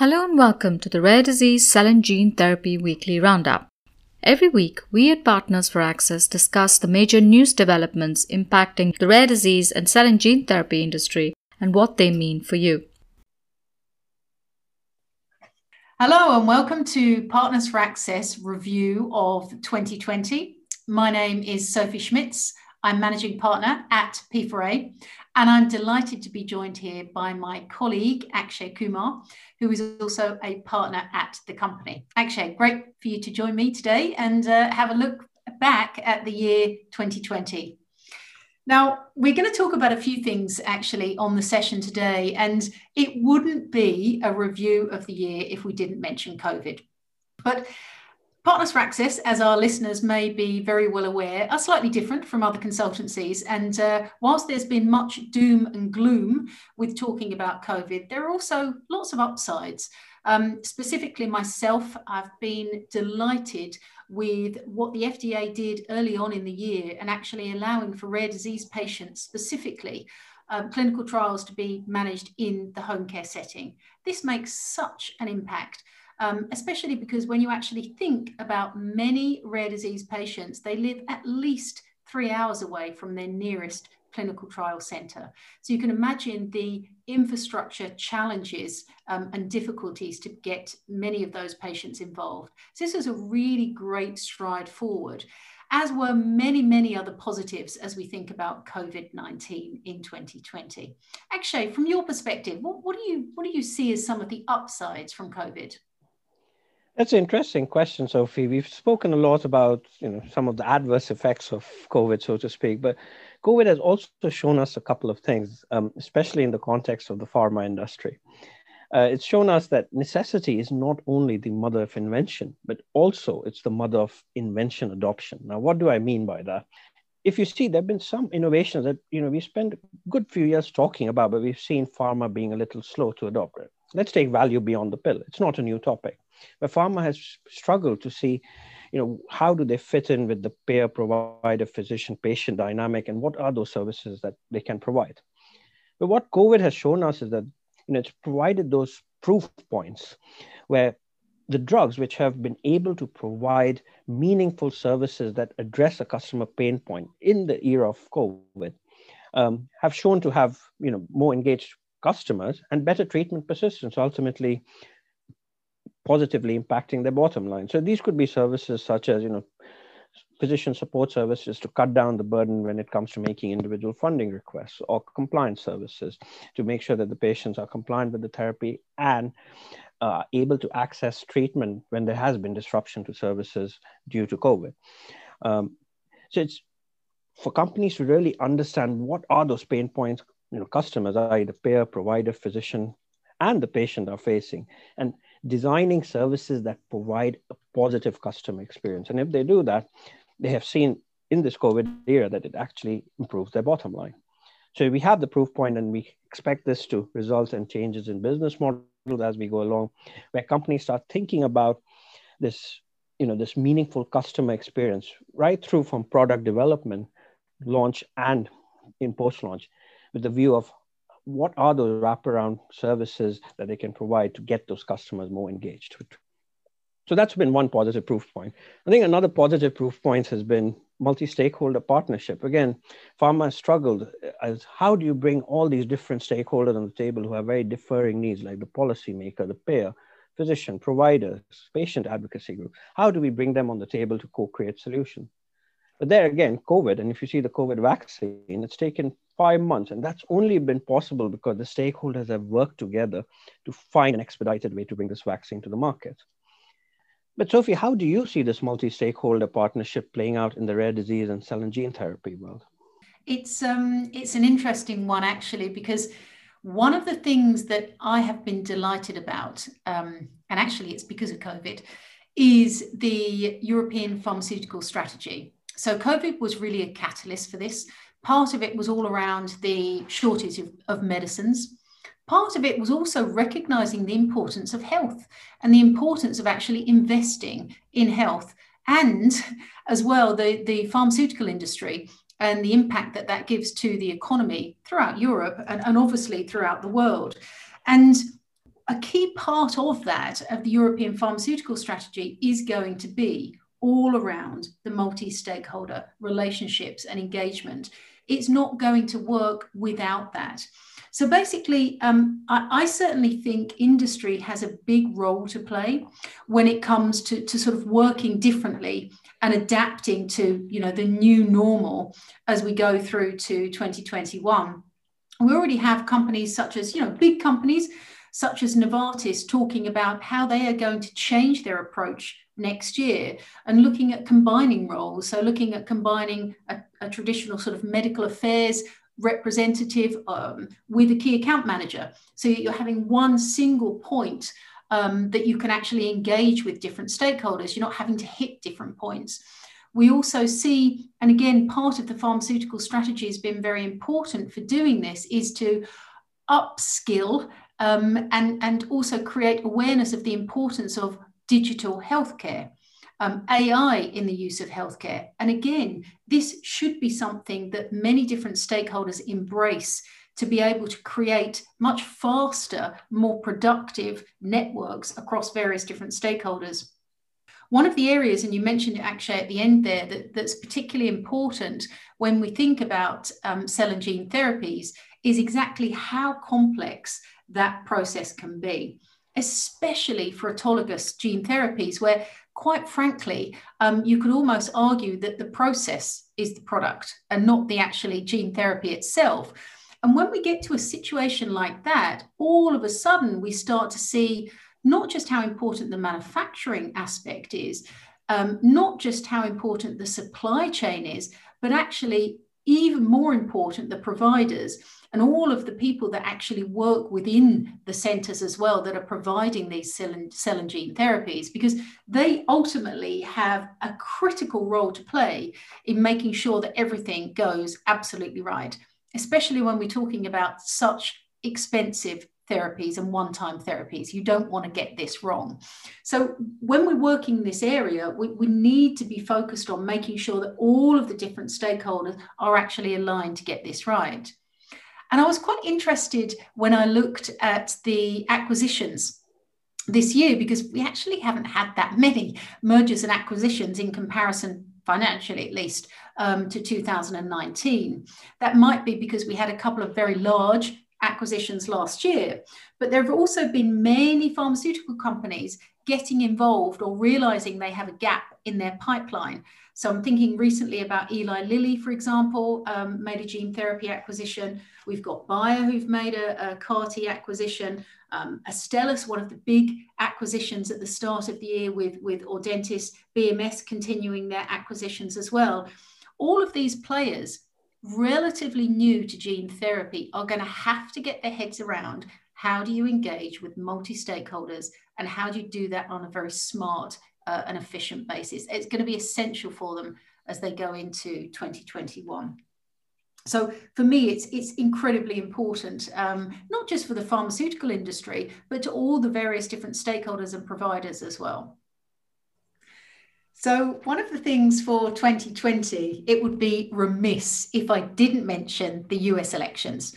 Hello and welcome to the Rare Disease Cell and Gene Therapy Weekly Roundup. Every week, we at Partners for Access discuss the major news developments impacting the rare disease and cell and gene therapy industry and what they mean for you. Hello and welcome to Partners for Access review of 2020. My name is Sophie Schmitz. I'm managing partner at P4A, and I'm delighted to be joined here by my colleague, Akshay Kumar, who is also a partner at the company. Akshay, great for you to join me today and uh, have a look back at the year 2020. Now, we're going to talk about a few things actually on the session today, and it wouldn't be a review of the year if we didn't mention COVID. But Partners for Access, as our listeners may be very well aware, are slightly different from other consultancies. And uh, whilst there's been much doom and gloom with talking about COVID, there are also lots of upsides. Um, specifically, myself, I've been delighted with what the FDA did early on in the year and actually allowing for rare disease patients specifically. Um, clinical trials to be managed in the home care setting. This makes such an impact um, especially because when you actually think about many rare disease patients, they live at least three hours away from their nearest clinical trial centre. So you can imagine the infrastructure challenges um, and difficulties to get many of those patients involved. So this is a really great stride forward, as were many, many other positives as we think about COVID-19 in 2020. Akshay, from your perspective, what, what, do you, what do you see as some of the upsides from COVID? That's an interesting question, Sophie. We've spoken a lot about you know some of the adverse effects of COVID, so to speak, but COVID has also shown us a couple of things, um, especially in the context of the pharma industry. Uh, it's shown us that necessity is not only the mother of invention, but also it's the mother of invention adoption. Now, what do I mean by that? If you see, there have been some innovations that you know we spent a good few years talking about, but we've seen pharma being a little slow to adopt it. Let's take value beyond the pill. It's not a new topic but pharma has struggled to see, you know, how do they fit in with the payer, provider, physician, patient dynamic, and what are those services that they can provide. But what COVID has shown us is that, you know, it's provided those proof points where the drugs which have been able to provide meaningful services that address a customer pain point in the era of COVID um, have shown to have you know more engaged customers and better treatment persistence, ultimately positively impacting their bottom line. So these could be services such as, you know, physician support services to cut down the burden when it comes to making individual funding requests or compliance services to make sure that the patients are compliant with the therapy and uh, able to access treatment when there has been disruption to services due to COVID. Um, so it's for companies to really understand what are those pain points you know customers i.e. the payer provider physician and the patient are facing and designing services that provide a positive customer experience. And if they do that, they have seen in this COVID era that it actually improves their bottom line. So we have the proof point, and we expect this to result in changes in business models as we go along, where companies start thinking about this, you know, this meaningful customer experience right through from product development, launch, and in post-launch, with the view of what are those wraparound services that they can provide to get those customers more engaged with? So that's been one positive proof point. I think another positive proof point has been multi-stakeholder partnership. Again, pharma struggled as how do you bring all these different stakeholders on the table who have very differing needs, like the policymaker, the payer, physician, providers, patient advocacy group. How do we bring them on the table to co-create solutions? But there again, COVID, and if you see the COVID vaccine, it's taken five months, and that's only been possible because the stakeholders have worked together to find an expedited way to bring this vaccine to the market. But Sophie, how do you see this multi-stakeholder partnership playing out in the rare disease and cell and gene therapy world? It's um, it's an interesting one actually because one of the things that I have been delighted about, um, and actually it's because of COVID, is the European pharmaceutical strategy. So COVID was really a catalyst for this. Part of it was all around the shortage of, of medicines. Part of it was also recognizing the importance of health and the importance of actually investing in health and as well the, the pharmaceutical industry and the impact that that gives to the economy throughout Europe and, and obviously throughout the world. And a key part of that, of the European pharmaceutical strategy, is going to be all around the multi stakeholder relationships and engagement. It's not going to work without that. So basically, um, I, I, certainly think industry has a big role to play when it comes to, to sort of working differently and adapting to you know the new normal as we go through to 2021. We already have companies such as you know big companies such as Novartis talking about how they are going to change their approach next year and looking at combining roles. So, looking at combining a, a traditional sort of medical affairs representative um, with a key account manager. So, you're having one single point um, that you can actually engage with different stakeholders. You're not having to hit different points. We also see, and again, part of the pharmaceutical strategy has been very important for doing this, is to upskill um, and, and also create awareness of the importance of digital healthcare. Um, AI in the use of healthcare. And again, this should be something that many different stakeholders embrace to be able to create much faster, more productive networks across various different stakeholders. One of the areas, and you mentioned it actually at the end there, that, that's particularly important when we think about um, cell and gene therapies is exactly how complex that process can be, especially for autologous gene therapies, where quite frankly, um, you could almost argue that the process is the product and not the actually gene therapy itself. And when we get to a situation like that, all of a sudden we start to see not just how important the manufacturing aspect is, um, not just how important the supply chain is, but actually even more important, the providers and all of the people that actually work within the centers as well that are providing these cell and, cell and gene therapies, because they ultimately have a critical role to play in making sure that everything goes absolutely right, especially when we're talking about such expensive therapies and one time therapies. You don't want to get this wrong. So, when we're working in this area, we, we need to be focused on making sure that all of the different stakeholders are actually aligned to get this right. And I was quite interested when I looked at the acquisitions this year because we actually haven't had that many mergers and acquisitions in comparison financially at least um, to 2019 that might be because we had a couple of very large acquisitions last year but there have also been many pharmaceutical companies getting involved or realizing they have a gap in their pipeline so I'm thinking recently about Eli Lilly, for example, um, made a gene therapy acquisition. We've got Bayer who've made a, a CAR T acquisition. Um, Astellas, one of the big acquisitions at the start of the year with, with Audentes, BMS continuing their acquisitions as well. All of these players, relatively new to gene therapy, are going to have to get their heads around how do you engage with multi stakeholders and how do you do that on a very smart uh, an efficient basis. It's going to be essential for them as they go into 2021. So for me, it's it's incredibly important, um, not just for the pharmaceutical industry, but to all the various different stakeholders and providers as well. So one of the things for 2020, it would be remiss if I didn't mention the US elections.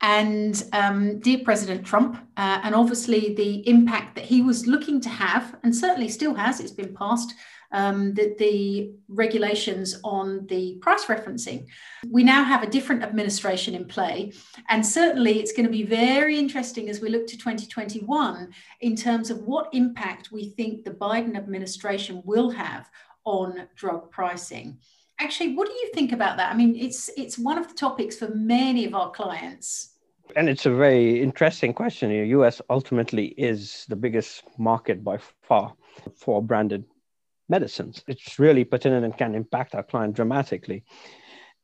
And um, dear President Trump, uh, and obviously the impact that he was looking to have, and certainly still has, it's been passed, um, the, the regulations on the price referencing. We now have a different administration in play, and certainly it's going to be very interesting as we look to 2021 in terms of what impact we think the Biden administration will have on drug pricing actually what do you think about that i mean it's it's one of the topics for many of our clients and it's a very interesting question. The US ultimately is the biggest market by far for branded medicines. It's really pertinent and can impact our client dramatically.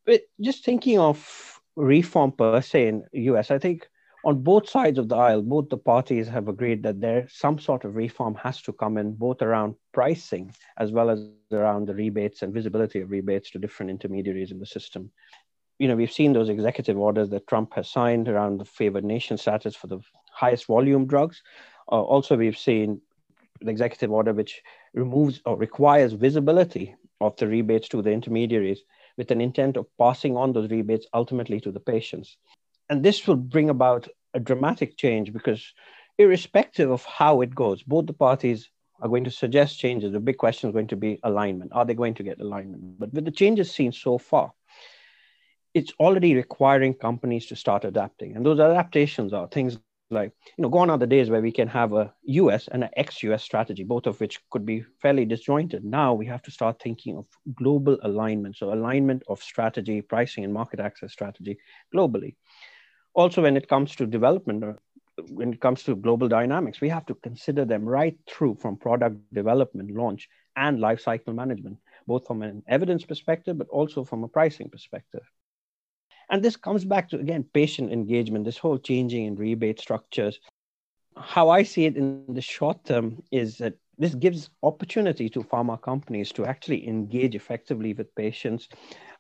But just thinking of reform per se in US, I think on both sides of the aisle, both the parties have agreed that there some sort of reform has to come in, both around pricing as well as around the rebates and visibility of rebates to different intermediaries in the system you know, we've seen those executive orders that Trump has signed around the favored nation status for the highest volume drugs. Uh, also, we've seen the executive order which removes or requires visibility of the rebates to the intermediaries with an intent of passing on those rebates ultimately to the patients. And this will bring about a dramatic change because irrespective of how it goes, both the parties are going to suggest changes. The big question is going to be alignment. Are they going to get alignment? But with the changes seen so far, it's already requiring companies to start adapting. And those adaptations are things like, you know, gone are the days where we can have a US and an ex-US strategy, both of which could be fairly disjointed. Now we have to start thinking of global alignment. So alignment of strategy, pricing and market access strategy globally. Also, when it comes to development, uh, when it comes to global dynamics, we have to consider them right through from product development, launch, and life cycle management, both from an evidence perspective, but also from a pricing perspective. And this comes back to, again, patient engagement, this whole changing in rebate structures. How I see it in the short term is that this gives opportunity to pharma companies to actually engage effectively with patients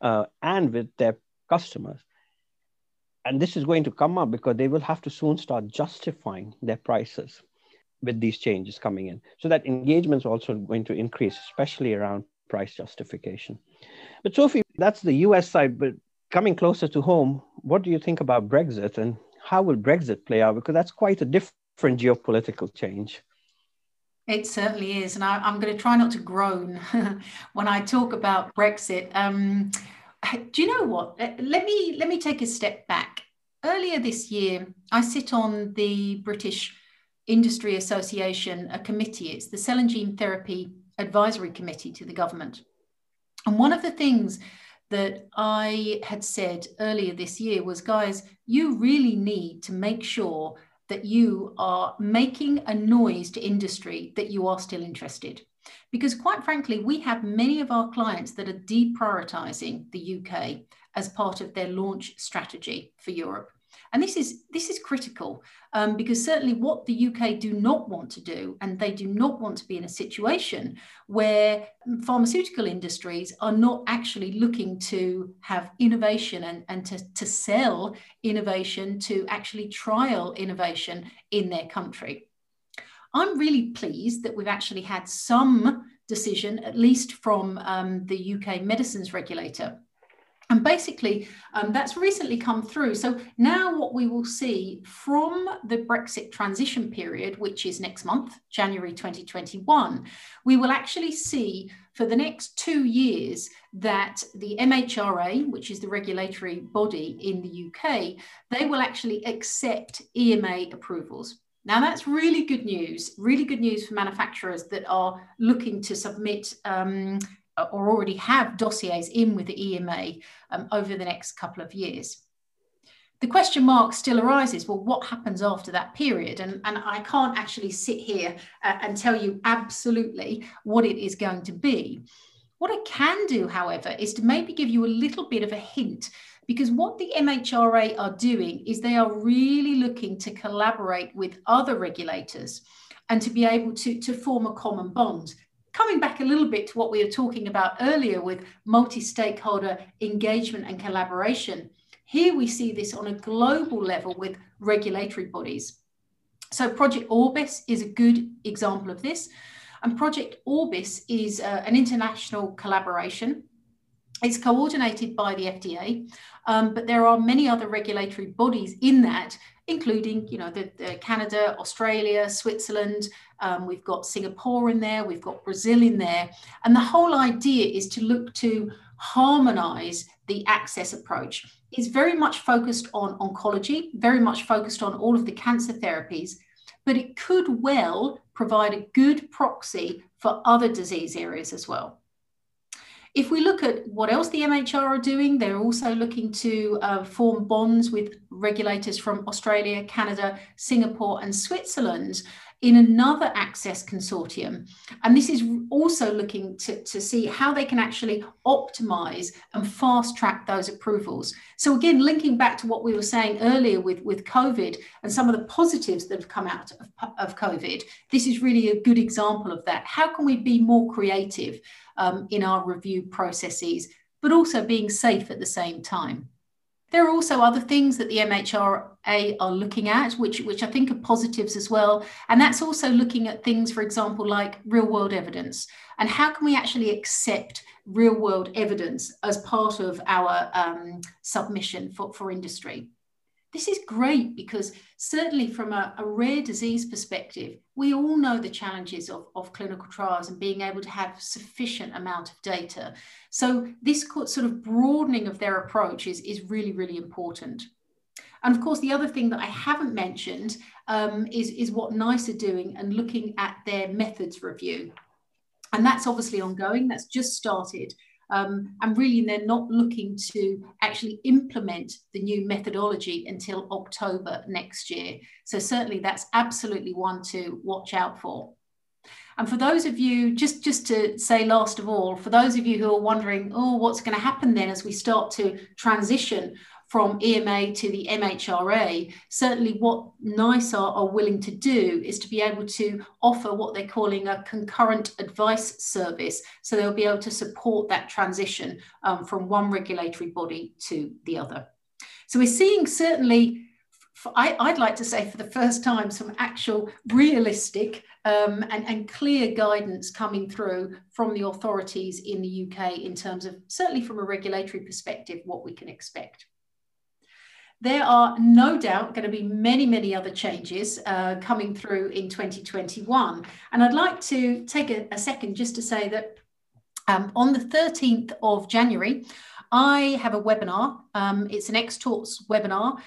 uh, and with their customers and this is going to come up because they will have to soon start justifying their prices with these changes coming in. So that engagement is also going to increase, especially around price justification. But Sophie, that's the US side. But coming closer to home, what do you think about Brexit and how will Brexit play out? Because that's quite a different geopolitical change. It certainly is. And I, am going to try not to groan when I talk about Brexit. Um, do you know what? Let me let me take a step back. Earlier this year, I sit on the British Industry Association, a committee. It's the Cell and Gene Therapy Advisory Committee to the government. And one of the things that I had said earlier this year was, guys, you really need to make sure that you are making a noise to industry that you are still interested. Because quite frankly, we have many of our clients that are deprioritizing the UK as part of their launch strategy for Europe. And this is this is critical um, because certainly what the UK do not want to do, and they do not want to be in a situation where pharmaceutical industries are not actually looking to have innovation and, and to, to sell innovation, to actually trial innovation in their country. I'm really pleased that we've actually had some decision, at least from um, the UK medicines regulator. And basically, um, that's recently come through. So now, what we will see from the Brexit transition period, which is next month, January 2021, we will actually see for the next two years that the MHRA, which is the regulatory body in the UK, they will actually accept EMA approvals. Now, that's really good news, really good news for manufacturers that are looking to submit um, or already have dossiers in with the EMA um, over the next couple of years. The question mark still arises well, what happens after that period? And, and I can't actually sit here uh, and tell you absolutely what it is going to be. What I can do, however, is to maybe give you a little bit of a hint because what the MHRA are doing is they are really looking to collaborate with other regulators and to be able to, to form a common bond. Coming back a little bit to what we were talking about earlier with multi stakeholder engagement and collaboration, here we see this on a global level with regulatory bodies. So, Project Orbis is a good example of this. And Project Orbis is uh, an international collaboration it's coordinated by the FDA, um, but there are many other regulatory bodies in that, including, you know, the, the Canada, Australia, Switzerland. Um, we've got Singapore in there. We've got Brazil in there, and the whole idea is to look to harmonize the access approach. It's very much focused on oncology, very much focused on all of the cancer therapies, but it could well provide a good proxy for other disease areas as well. If we look at what else the MHR are doing, they're also looking to uh, form bonds with regulators from Australia, Canada, Singapore, and Switzerland in another access consortium. And this is also looking to, to see how they can actually optimize and fast track those approvals. So, again, linking back to what we were saying earlier with, with COVID and some of the positives that have come out of, of COVID, this is really a good example of that. How can we be more creative? um, in our review processes, but also being safe at the same time. There are also other things that the MHRA are looking at, which, which I think are positives as well. And that's also looking at things, for example, like real world evidence. And how can we actually accept real world evidence as part of our um, submission for, for industry? This is great because certainly from a, a, rare disease perspective, we all know the challenges of, of clinical trials and being able to have sufficient amount of data. So this sort of broadening of their approach is, is really, really important. And of course, the other thing that I haven't mentioned um, is, is what NICE are doing and looking at their methods review. And that's obviously ongoing, that's just started. Um, and really, they're not looking to actually implement the new methodology until October next year. So, certainly, that's absolutely one to watch out for. And for those of you, just, just to say last of all, for those of you who are wondering, oh, what's going to happen then as we start to transition from EMA to the MHRA, certainly what NICE are, willing to do is to be able to offer what they're calling a concurrent advice service. So they'll be able to support that transition um, from one regulatory body to the other. So we're seeing certainly, I, would like to say for the first time, some actual realistic um, and, and clear guidance coming through from the authorities in the UK in terms of, certainly from a regulatory perspective, what we can expect. There are no doubt going to be many, many other changes uh, coming through in 2021. And I'd like to take a, a second just to say that um, on the 13th of January, I have a webinar. Um, it's an Xtalks webinar.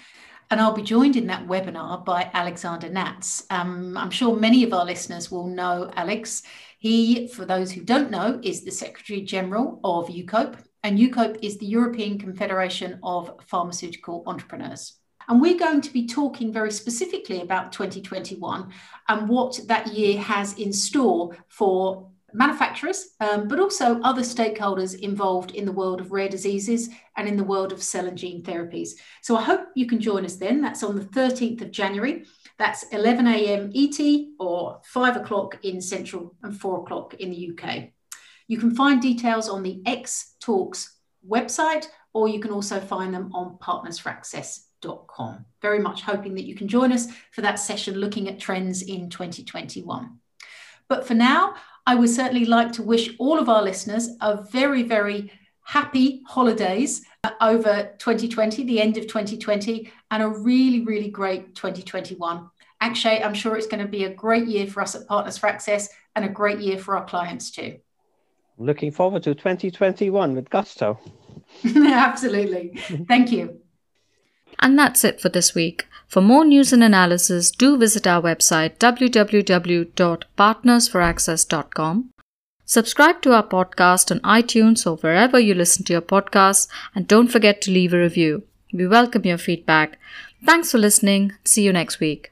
And I'll be joined in that webinar by Alexander Natz. Um, I'm sure many of our listeners will know Alex. He, for those who don't know, is the Secretary General of EUCOPE, and EUCOPE is the European Confederation of Pharmaceutical Entrepreneurs. And we're going to be talking very specifically about 2021 and what that year has in store for manufacturers, um, but also other stakeholders involved in the world of rare diseases and in the world of cell and gene therapies. So I hope you can join us then. That's on the 13th of January. That's 11 a.m. ET or 5 o'clock in Central and 4 o'clock in the UK. You can find details on the Xtalks website, or you can also find them on partnersforaccess.com. Very much hoping that you can join us for that session looking at trends in 2021. But for now, I would certainly like to wish all of our listeners a very, very happy holidays over 2020, the end of 2020, and a really, really great 2021. Actually, I'm sure it's going to be a great year for us at Partners for Access and a great year for our clients too. Looking forward to 2021 with gusto. Absolutely. Thank you. And that's it for this week. For more news and analysis, do visit our website www.partnersforaccess.com. Subscribe to our podcast on iTunes or wherever you listen to your podcasts, and don't forget to leave a review. We welcome your feedback. Thanks for listening. See you next week.